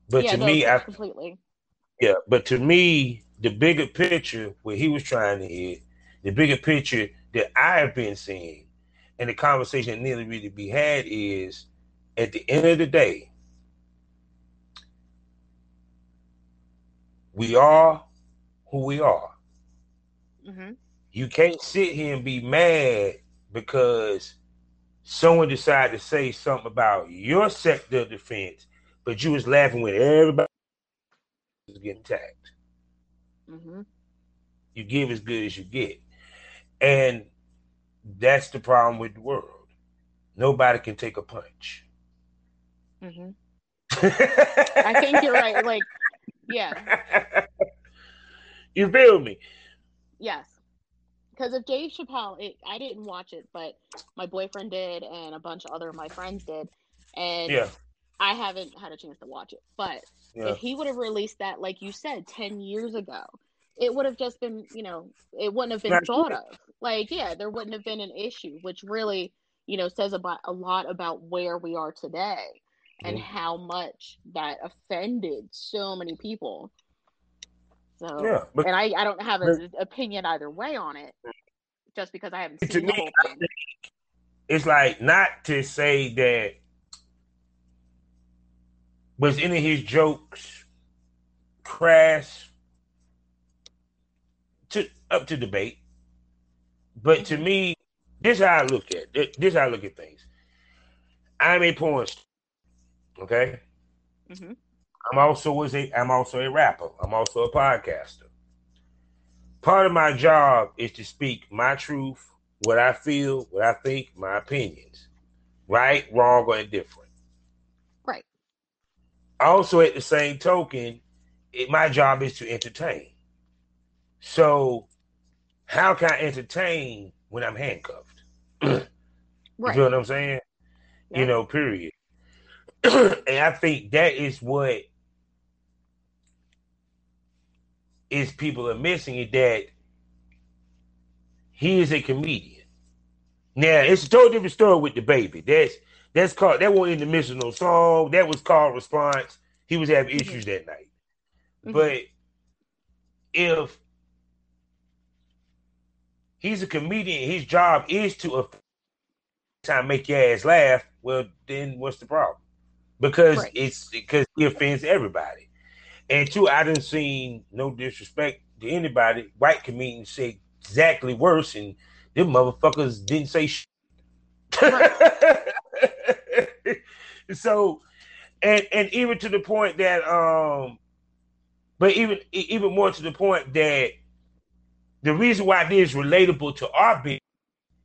Speaker 1: But yeah, to no, me, I
Speaker 2: completely.
Speaker 1: Yeah, but to me, the bigger picture where he was trying to hit, the bigger picture that I have been seeing, and the conversation that nearly really be had is, at the end of the day, we are who we are. Mm-hmm. You can't sit here and be mad because someone decided to say something about your sector of defense, but you was laughing when everybody was getting attacked. Mm-hmm. You give as good as you get. And that's the problem with the world. Nobody can take a punch.
Speaker 2: Mm-hmm. I think you're right. Like, yeah.
Speaker 1: you feel me?
Speaker 2: Yes. Because if Dave Chappelle, it, I didn't watch it, but my boyfriend did, and a bunch of other of my friends did, and
Speaker 1: yeah.
Speaker 2: I haven't had a chance to watch it. But yeah. if he would have released that, like you said, ten years ago, it would have just been, you know, it wouldn't have been Not thought of. Like, yeah, there wouldn't have been an issue, which really, you know, says about a lot about where we are today and mm-hmm. how much that offended so many people. So yeah, but, and I, I don't have an opinion either way on it, just because I haven't seen the me, whole thing.
Speaker 1: It's like not to say that was any of his jokes crass to up to debate, but mm-hmm. to me, this is how I look at it. This is how I look at things. I'm a porn star, okay. Mm-hmm. I'm also was a I'm also a rapper. I'm also a podcaster. Part of my job is to speak my truth, what I feel, what I think, my opinions. Right, wrong, or indifferent.
Speaker 2: Right.
Speaker 1: Also, at the same token, it, my job is to entertain. So, how can I entertain when I'm handcuffed? right. You feel what I'm saying? Yeah. You know, period. and I think that is what is people are missing is that he is a comedian. Now it's a totally different story with the baby. That's that's called that wasn't in the mission no song. That was called response. He was having issues that night. Mm-hmm. But if he's a comedian, his job is to time make your ass laugh. Well, then what's the problem? Because right. it's because he offends everybody. And two, I didn't seen no disrespect to anybody. White comedians say exactly worse, and them motherfuckers didn't say shit. so, and and even to the point that, um, but even even more to the point that the reason why this is relatable to our business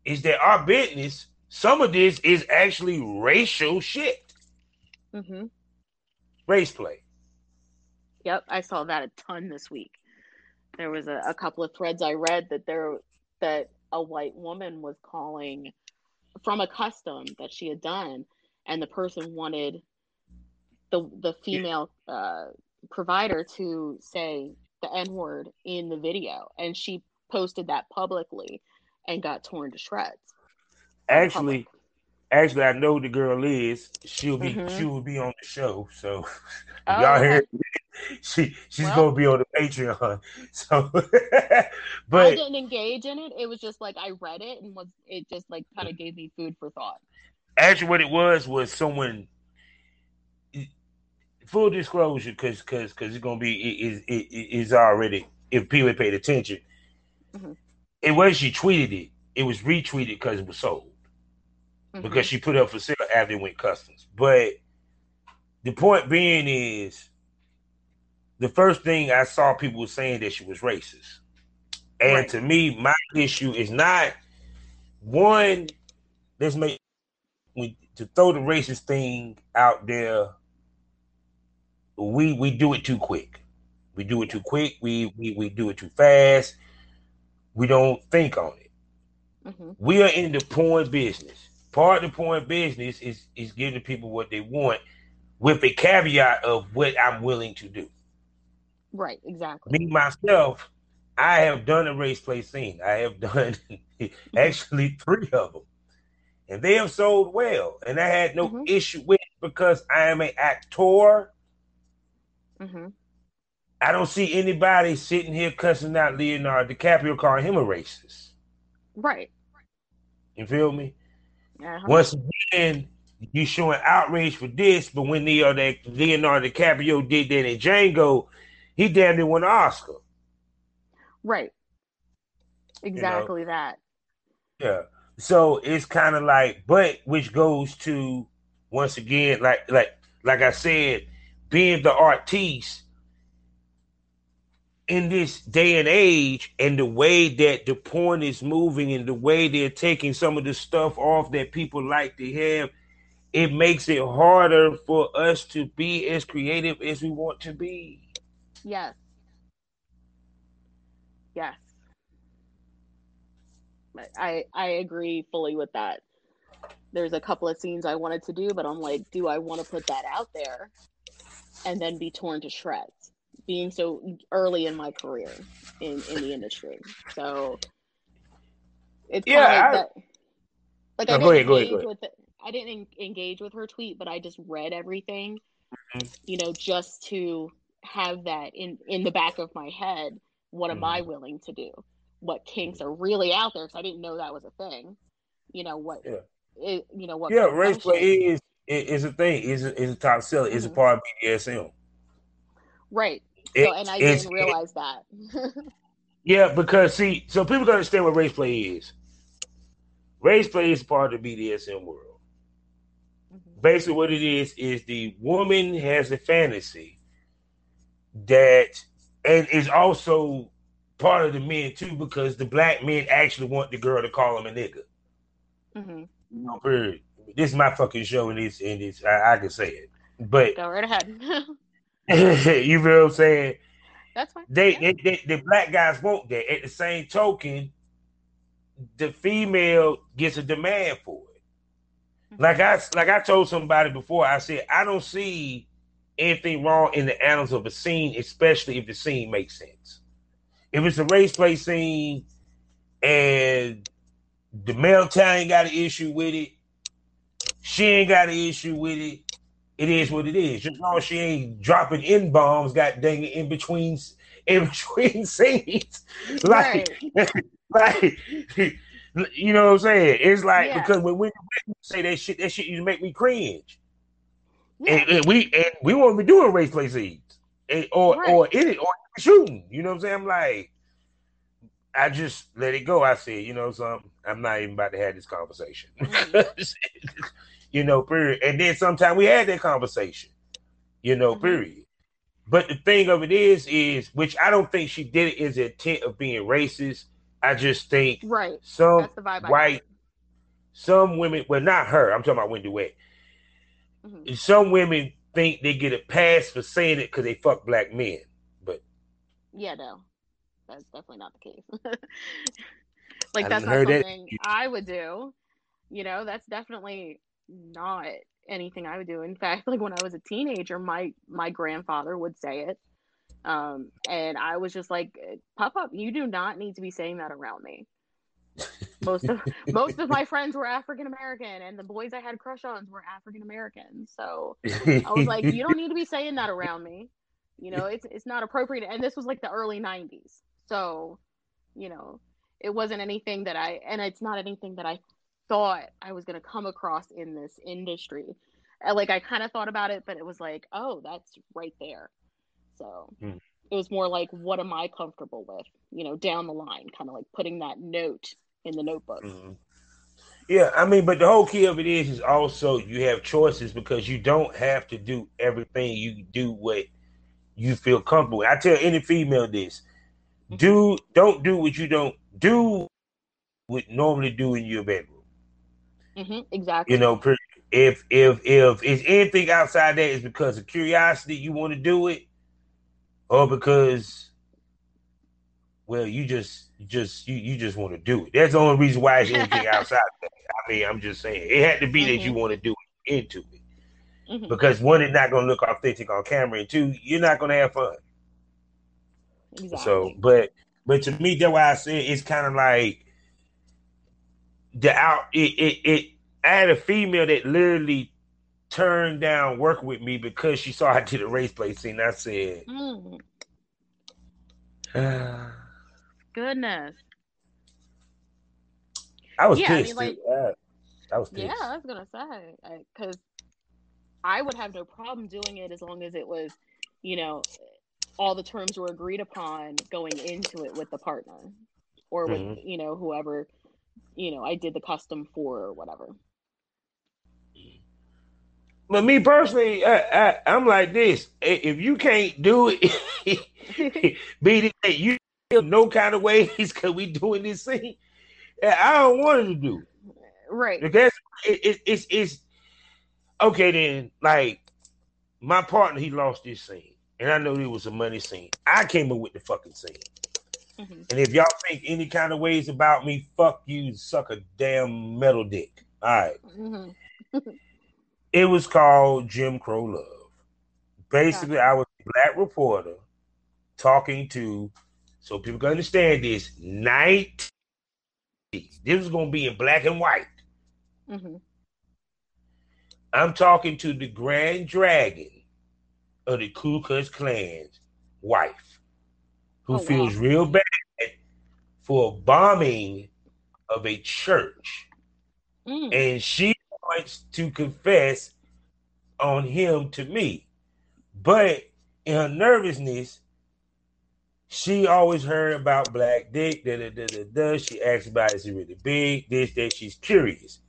Speaker 1: is that our business, some of this is actually racial shit, mm-hmm. race play.
Speaker 2: Yep, I saw that a ton this week. There was a, a couple of threads I read that there that a white woman was calling from a custom that she had done, and the person wanted the the female uh, provider to say the N word in the video, and she posted that publicly and got torn to shreds.
Speaker 1: Actually, actually, I know the girl is. She'll be mm-hmm. she will be on the show. So oh, y'all hear she she's well, gonna be on the Patreon. So,
Speaker 2: but I didn't engage in it. It was just like I read it and was it just like kind of gave me food for thought.
Speaker 1: Actually, what it was was someone. Full disclosure, because because because it's gonna be is it, it, is already if people paid attention. Mm-hmm. It was she tweeted it. It was retweeted because it was sold. Mm-hmm. Because she put up for sale after it went customs. But the point being is the first thing I saw people saying that she was racist. And right. to me, my issue is not one, let's make to throw the racist thing out there, we we do it too quick. We do it too quick. We we, we do it too fast. We don't think on it. Mm-hmm. We are in the porn business. Part of the porn business is is giving people what they want with a caveat of what I'm willing to do.
Speaker 2: Right, exactly.
Speaker 1: Me myself, I have done a race play scene. I have done actually three of them, and they have sold well. And I had no mm-hmm. issue with it because I am an actor. Mm-hmm. I don't see anybody sitting here cussing out Leonardo DiCaprio calling him a racist.
Speaker 2: Right.
Speaker 1: You feel me? Uh-huh. Once again, you showing outrage for this, but when Leonardo DiCaprio did that in Django, he damn near won an Oscar.
Speaker 2: Right. Exactly you know? that.
Speaker 1: Yeah. So it's kind of like, but which goes to once again, like like like I said, being the artiste in this day and age, and the way that the porn is moving, and the way they're taking some of the stuff off that people like to have, it makes it harder for us to be as creative as we want to be.
Speaker 2: Yes. Yes. I I agree fully with that. There's a couple of scenes I wanted to do, but I'm like, do I want to put that out there and then be torn to shreds? Being so early in my career in, in the industry. So it's yeah, kind of I, that, like no, I didn't ahead, engage ahead, with it. I didn't engage with her tweet, but I just read everything, mm-hmm. you know, just to have that in in the back of my head what am mm. i willing to do? What kinks are really out there? Because i didn't know that was a thing. You know what yeah. It, you know what
Speaker 1: yeah race play is is a thing. Is is a top seller. Mm-hmm. is a part of bdsm
Speaker 2: right. It, so, and i didn't realize it, that.
Speaker 1: Yeah because see so people don't understand what race play is. Race play is part of the bdsm world. Mm-hmm. basically what it is is the woman has a fantasy that and is also part of the men too because the black men actually want the girl to call him a nigga. Mm-hmm. You know, period. This is my fucking show, and it's and it's I, I can say it, but
Speaker 2: go right ahead.
Speaker 1: you feel what I'm saying?
Speaker 2: That's fine.
Speaker 1: They, yeah. they, they, the black guys want that. At the same token, the female gets a demand for it. Mm-hmm. Like I like I told somebody before, I said I don't see anything wrong in the annals of a scene, especially if the scene makes sense. If it's a race play scene and the male Italian got an issue with it, she ain't got an issue with it. It is what it is. Just long she ain't dropping in bombs, got dang it, in between in between scenes. Like, right. like you know what I'm saying? It's like yeah. because when we say that shit, that shit used to make me cringe. And, and, we and we won't be doing race play seeds and, or right. or it or shooting. You know what I'm saying? I'm like, I just let it go. I said, you know something. I'm not even about to have this conversation. Mm-hmm. you know, period. And then sometimes we had that conversation. You know, mm-hmm. period. But the thing of it is, is which I don't think she did it is the intent of being racist. I just think
Speaker 2: right.
Speaker 1: Some white, some women. Well, not her. I'm talking about Wendy Wet Mm-hmm. Some women think they get a pass for saying it because they fuck black men, but
Speaker 2: yeah, no, that's definitely not the case. like that's not something that. I would do. You know, that's definitely not anything I would do. In fact, like when I was a teenager, my my grandfather would say it. Um, and I was just like, "Pop up, you do not need to be saying that around me." most of most of my friends were African American, and the boys I had crush on were African American. So I was like, you don't need to be saying that around me. You know, it's it's not appropriate. And this was like the early '90s, so you know, it wasn't anything that I and it's not anything that I thought I was going to come across in this industry. Like I kind of thought about it, but it was like, oh, that's right there. So hmm. it was more like, what am I comfortable with? You know, down the line, kind of like putting that note in the notebook. Mm-hmm.
Speaker 1: Yeah, I mean, but the whole key of it is, is also you have choices because you don't have to do everything. You do what you feel comfortable. I tell any female this: do don't do what you don't do what normally do in your bedroom.
Speaker 2: Mm-hmm, exactly.
Speaker 1: You know, if if if it's anything outside that is because of curiosity, you want to do it, or because well, you just just you you just want to do it. That's the only reason why it's anything outside. That. I mean, I'm just saying it had to be mm-hmm. that you mm-hmm. want to do it into it. Mm-hmm. Because one, it's not going to look authentic on camera, and two, you're not going to have fun. Exactly. So, but but to me, that's why I said it's kind of like the out. It, it it I had a female that literally turned down work with me because she saw I did a race play scene. I said, mm.
Speaker 2: uh, "Goodness."
Speaker 1: I was yeah, pissed. I, mean, like, yeah, I was pissed.
Speaker 2: Yeah, I was gonna say because I would have no problem doing it as long as it was, you know, all the terms were agreed upon going into it with the partner or with mm-hmm. you know whoever you know I did the custom for or whatever.
Speaker 1: But me personally, I, I, am like this: if you can't do it, be it no kind of ways because we doing this thing. I don't want to do.
Speaker 2: Right.
Speaker 1: Because it, it, it's it's okay then. Like my partner, he lost this scene, and I know it was a money scene. I came up with the fucking scene. Mm-hmm. And if y'all think any kind of ways about me, fuck you, suck a damn metal dick. All right. mm-hmm. it was called Jim Crow Love. Basically, I was a black reporter talking to, so people can understand this, night. This is going to be in black and white. Mm-hmm. I'm talking to the Grand Dragon of the Ku Klux Klan's wife, who oh, feels wow. real bad for bombing of a church. Mm. And she wants to confess on him to me. But in her nervousness, she always heard about black dick. Da, da, da, da, da. She asked about is it really big? This, that. She's curious.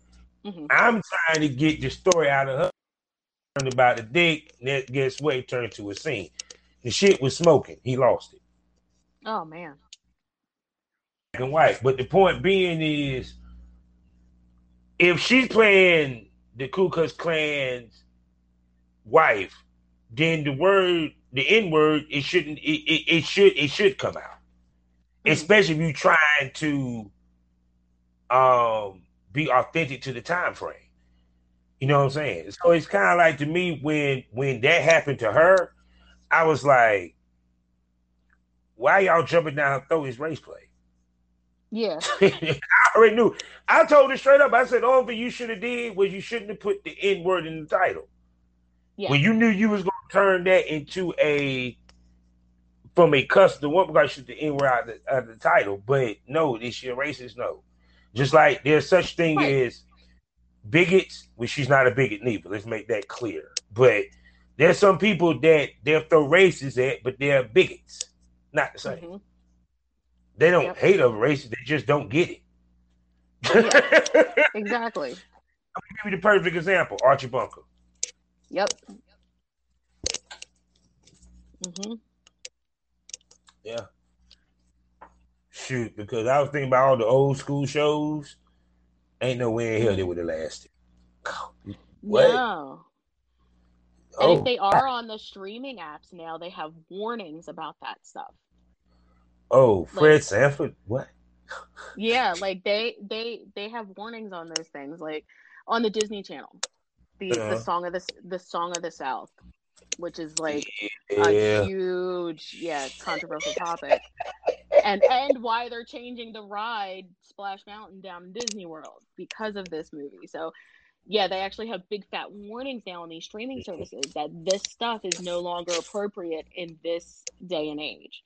Speaker 1: Mm-hmm. I'm trying to get the story out of her about the dick. That guess what? It turned to a scene. The shit was smoking. He lost it.
Speaker 2: Oh man.
Speaker 1: Black and white. But the point being is, if she's playing the Ku Klux Klan's wife, then the word, the N word, it shouldn't. It, it, it should. It should come out. Mm-hmm. Especially if you're trying to um be authentic to the time frame. You know what I'm saying? So it's kind of like to me when when that happened to her, I was like, why y'all jumping down her throat is race play?
Speaker 2: Yeah. I
Speaker 1: already knew. I told her straight up. I said, "All thing you should have did was you shouldn't have put the N word in the title. Yeah. When you knew you was going turn that into a from a custom one because shoot the N word out, out, of the title. But no, this year racist. No, just like there's such thing right. as bigots, which she's not a bigot neither. Let's make that clear. But there's some people that they'll throw races at, but they're bigots. Not the same. Mm-hmm. They don't yep. hate other races, they just don't get it.
Speaker 2: yeah, exactly.
Speaker 1: I'll give you the perfect example, Archie Bunker.
Speaker 2: Yep. Mm-hmm.
Speaker 1: Yeah. Shoot, because I was thinking about all the old school shows. Ain't no way in hell they would have lasted.
Speaker 2: What? No. And if oh. they are on the streaming apps now, they have warnings about that stuff.
Speaker 1: Oh, Fred like, Sanford, what?
Speaker 2: yeah, like they they they have warnings on those things, like on the Disney Channel, the uh-huh. the song of the the song of the South, which is like yeah. a huge, yeah, controversial topic, and and why they're changing the ride Splash Mountain down Disney World because of this movie. So, yeah, they actually have big fat warnings now on these streaming mm-hmm. services that this stuff is no longer appropriate in this day and age.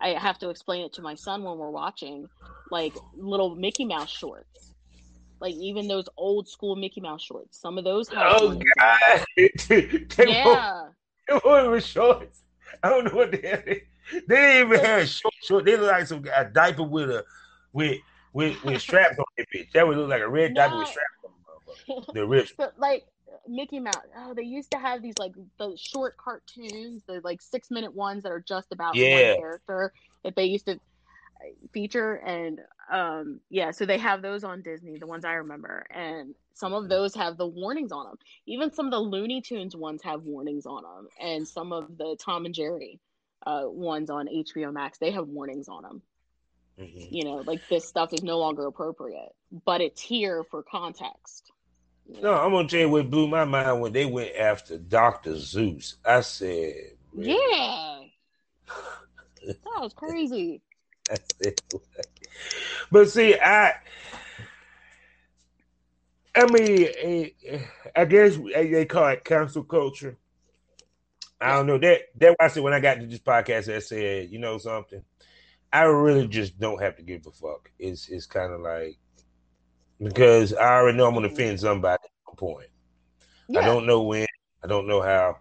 Speaker 2: I have to explain it to my son when we're watching like little Mickey Mouse shorts. Like even those old school Mickey Mouse shorts. Some of those
Speaker 1: Oh God! they
Speaker 2: Yeah.
Speaker 1: Won't, they won't shorts. I don't know what they had. They didn't even have short short. They look like some a diaper with a with with with straps on it, bitch. That would look like a red diaper with straps on it. The rich.
Speaker 2: But like Mickey Mouse, oh, they used to have these like the short cartoons, the like six minute ones that are just about
Speaker 1: Yeah.
Speaker 2: one character that they used to feature, and um, yeah, so they have those on Disney, the ones I remember, and some of those have the warnings on them. Even some of the Looney Tunes ones have warnings on them, and some of the Tom and Jerry uh, ones on HBO Max they have warnings on them.
Speaker 1: Mhm.
Speaker 2: You know, like this stuff is no longer appropriate, but it's here for context.
Speaker 1: No. I'm gonna tell you what blew my mind when they went after Doctor Seuss. I said, really?
Speaker 2: Yeah. That was crazy.
Speaker 1: But see, I, I mean, eh, eh, I guess they call it cancel culture. I don't know that. That's why I said when I got to this podcast, I said, you know something, I really just don't have to give a fuck. It's it's kind of like because I already know I'm gonna offend somebody at some point.
Speaker 2: Yeah.
Speaker 1: I don't know when, I don't know how,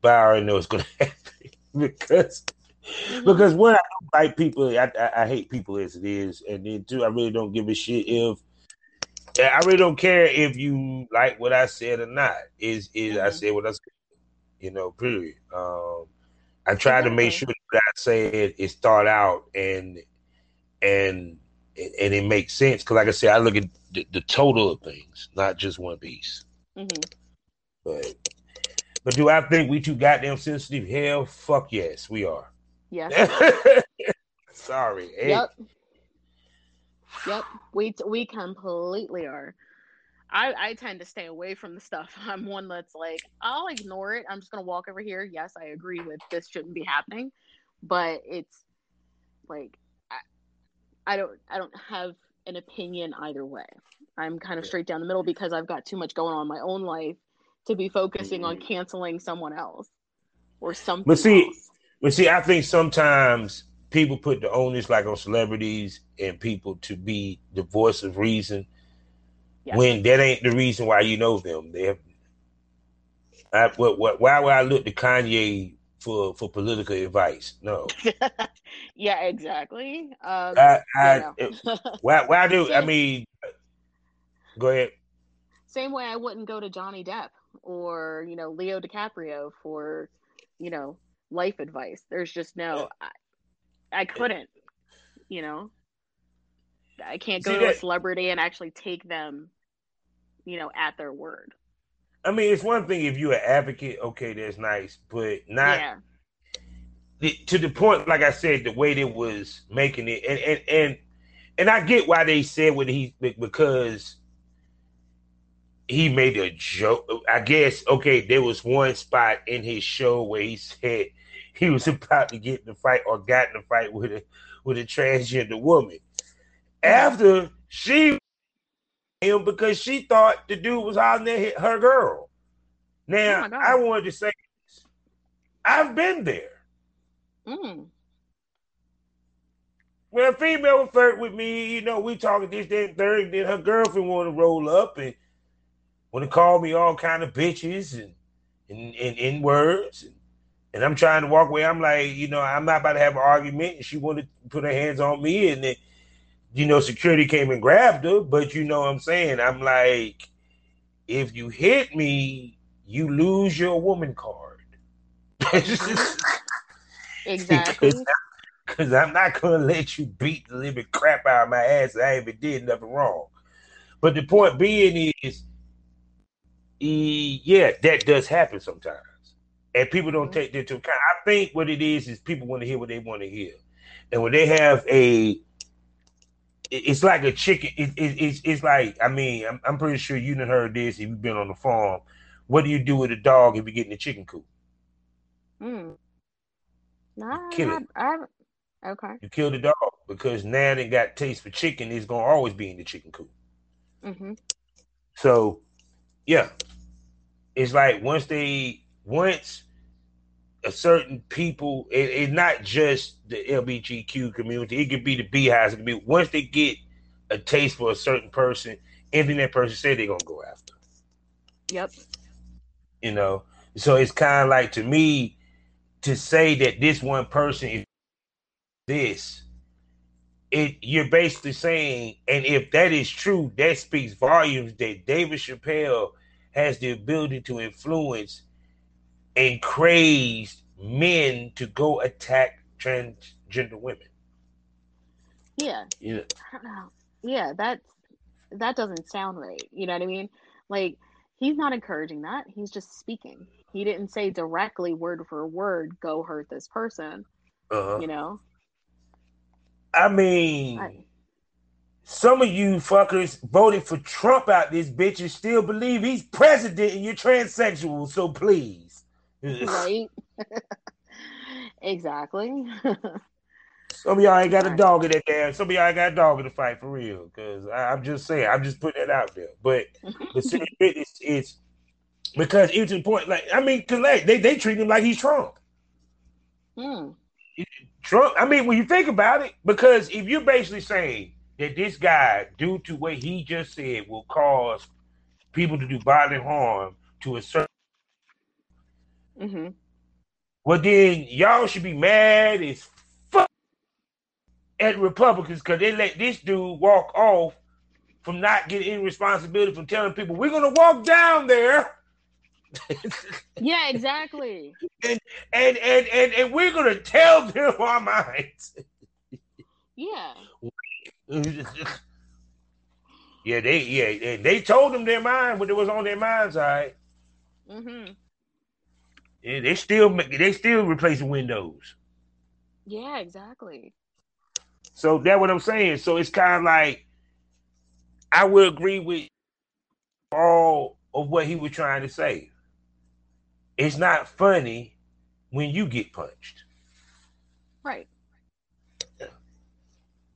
Speaker 1: but I already know it's gonna happen because
Speaker 2: Mhm.
Speaker 1: because one, I don't like people. I, I, I hate people as it is, and then two, I really don't give a shit if. I really don't care if you like what I said or not. Is is I
Speaker 2: Mhm.
Speaker 1: said what I said, you know. Period. Um, I try to make sure that I said is thought out and and and it makes sense. Because, like I said, I look at the, the total of things, not just one piece.
Speaker 2: Mhm.
Speaker 1: But but do I think we too goddamn sensitive? Hell, fuck yes, we are.
Speaker 2: Yeah.
Speaker 1: Sorry. Hey,
Speaker 2: Yep. Yep. We we completely are. I I tend to stay away from the stuff. I'm one that's like I'll ignore it. I'm just gonna walk over here. Yes, I agree with this shouldn't be happening, but it's like I, I don't I don't have an opinion either way. I'm kind of straight down the middle because I've got too much going on in my own life to be focusing on
Speaker 1: Mhm.
Speaker 2: canceling someone else or something.
Speaker 1: But see,
Speaker 2: else.
Speaker 1: But see, I think sometimes people put the onus like on celebrities and people to be the voice of reason
Speaker 2: Yeah.
Speaker 1: when that ain't the reason why you know them. They have. I, what, what, why would I look to Kanye for for political advice? No,
Speaker 2: yeah, exactly. Um,
Speaker 1: I, I,
Speaker 2: you
Speaker 1: it-
Speaker 2: know.
Speaker 1: why, why do I mean? Go ahead.
Speaker 2: Same way I wouldn't go to Johnny Depp or, you know, Leo DiCaprio for, you know, life advice. There's just no, I, I couldn't, you know, I can't go
Speaker 1: See
Speaker 2: to a celebrity and actually take them, you know, at their word.
Speaker 1: I mean, it's one thing if you're an advocate, okay, that's nice, but not
Speaker 2: yeah.
Speaker 1: the- to the point, like I said, the way they was making it, and and and and I get why they said what he because he made a joke. I guess okay, there was one spot in his show where he said he was about to get in a fight or got in the fight with a with a transgender woman after she him because she thought the dude was hollering at her girl.
Speaker 2: Oh
Speaker 1: Now
Speaker 2: God.
Speaker 1: I wanted to say this. I've been there.
Speaker 2: Mm.
Speaker 1: When a female would flirt with me, you know, we talking this, that, and third, and then her girlfriend want to roll up and want to call me all kind of bitches and and, and, and words. And, and I'm trying to walk away. I'm like, you know, I'm not about to have an argument. And she wanted to put her hands on me. And then, you know, security came and grabbed her. But you know what I'm saying? I'm like, if you hit me, you lose your woman card.
Speaker 2: Exactly.
Speaker 1: Because I'm not going to let you beat the living crap out of my ass. I even did nothing wrong. But the point being is, yeah, that does happen sometimes. And people don't
Speaker 2: Mhm.
Speaker 1: take that into account. I think what it is is people want to hear what they want to hear. And when they have a, it's like a chicken. It, it, it's, it's like, I mean, I'm, I'm pretty sure you done heard this if you've been on the farm. What do you do with a dog if you get in the chicken coop?
Speaker 2: Mm. Nah,
Speaker 1: Kill
Speaker 2: I,
Speaker 1: it.
Speaker 2: I. Okay.
Speaker 1: You kill the dog because now they got taste for chicken. It's gonna always be in the chicken coop.
Speaker 2: Mm-hmm.
Speaker 1: So Yeah. It's like once they once a certain people, it, it's not just the LBGQ community. It could be the beehives. It could be once they get a taste for a certain person, anything that person said they're gonna go after.
Speaker 2: Yep.
Speaker 1: You know, so it's kind of like to me to say that this one person is this. It you're basically saying, and if that is true, that speaks volumes that David Chappelle has the ability to influence and crazed men to go attack transgender women.
Speaker 2: Yeah.
Speaker 1: Yeah.
Speaker 2: I don't know. Yeah, that's that doesn't sound right. You know what I mean? Like he's not encouraging that. He's just speaking. He didn't say directly word for word, go hurt this person.
Speaker 1: Uh-huh.
Speaker 2: You know?
Speaker 1: I mean,
Speaker 2: I-
Speaker 1: some of you fuckers voted for Trump out this bitch and still believe he's president and you're transsexual. So please.
Speaker 2: Right? exactly.
Speaker 1: Some of y'all ain't got a dog in that damn. Some of y'all ain't got a dog in the fight for real. Because I'm just saying, I'm just putting that out there. But the serious business is because it's point, Like I mean, collect they they treat him like he's Trump.
Speaker 2: Hmm.
Speaker 1: Trump. I mean, when you think about it, because if you're basically saying that this guy, due to what he just said, will cause people to do bodily harm to a certain,
Speaker 2: hmm
Speaker 1: well, then y'all should be mad as fuck at Republicans because they let this dude walk off from not getting any responsibility from telling people we're gonna walk down there.
Speaker 2: Yeah, exactly.
Speaker 1: and and and and and we're gonna tell them our minds.
Speaker 2: Yeah.
Speaker 1: yeah, they yeah they, they told them their mind what it was on their minds. All right,
Speaker 2: hmm
Speaker 1: yeah, they still make- they still replacing windows.
Speaker 2: Yeah, exactly.
Speaker 1: So that's what I'm saying. So it's kind of like I would agree with all of what he was trying to say. It's not funny when you get punched.
Speaker 2: Right.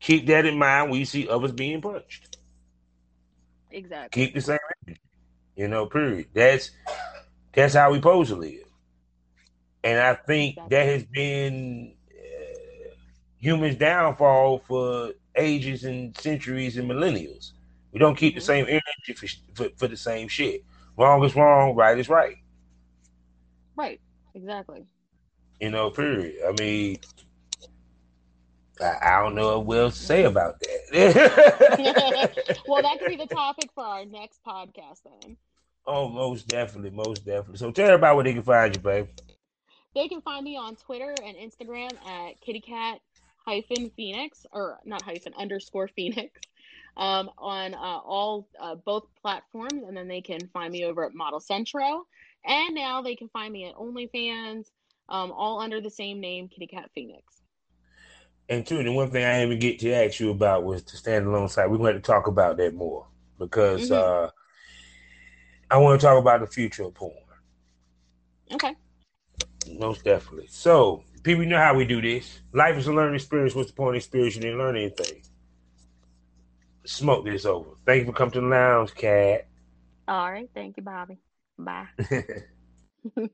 Speaker 1: Keep that in mind when you see others being punched.
Speaker 2: Exactly.
Speaker 1: keep the same energy. You know, period. That's that's how we supposed to live. And I think that has been uh, humans' downfall for ages and centuries and millennials. We don't keep the
Speaker 2: Mhm.
Speaker 1: same energy for, for for the same shit. Wrong is wrong, right is right.
Speaker 2: Right. Exactly.
Speaker 1: You know, period. I mean, I, I don't know what else to say about that.
Speaker 2: Well, that could be the topic for our next podcast then.
Speaker 1: oh, most definitely, most definitely. So tell everybody where they can find you, babe.
Speaker 2: They can find me on Twitter and Instagram at kittycat hyphen phoenix or not hyphen underscore phoenix um, on uh, all uh, both platforms, and then they can find me over at Model Centro, and now they can find me at OnlyFans, um, all under the same name, Kitty Cat Phoenix.
Speaker 1: And two, the one thing I didn't even get to ask you about was the standalone site. We're going to talk about that more because
Speaker 2: Mhm.
Speaker 1: uh, I want to talk about the future of porn.
Speaker 2: Okay.
Speaker 1: Most definitely. So, people know how we do this. Life is a learning experience. What's the point of experience? You didn't learn anything. Smoke this over. Thank you for coming to the lounge, cat.
Speaker 2: All right. Thank you, Bobby. Bye.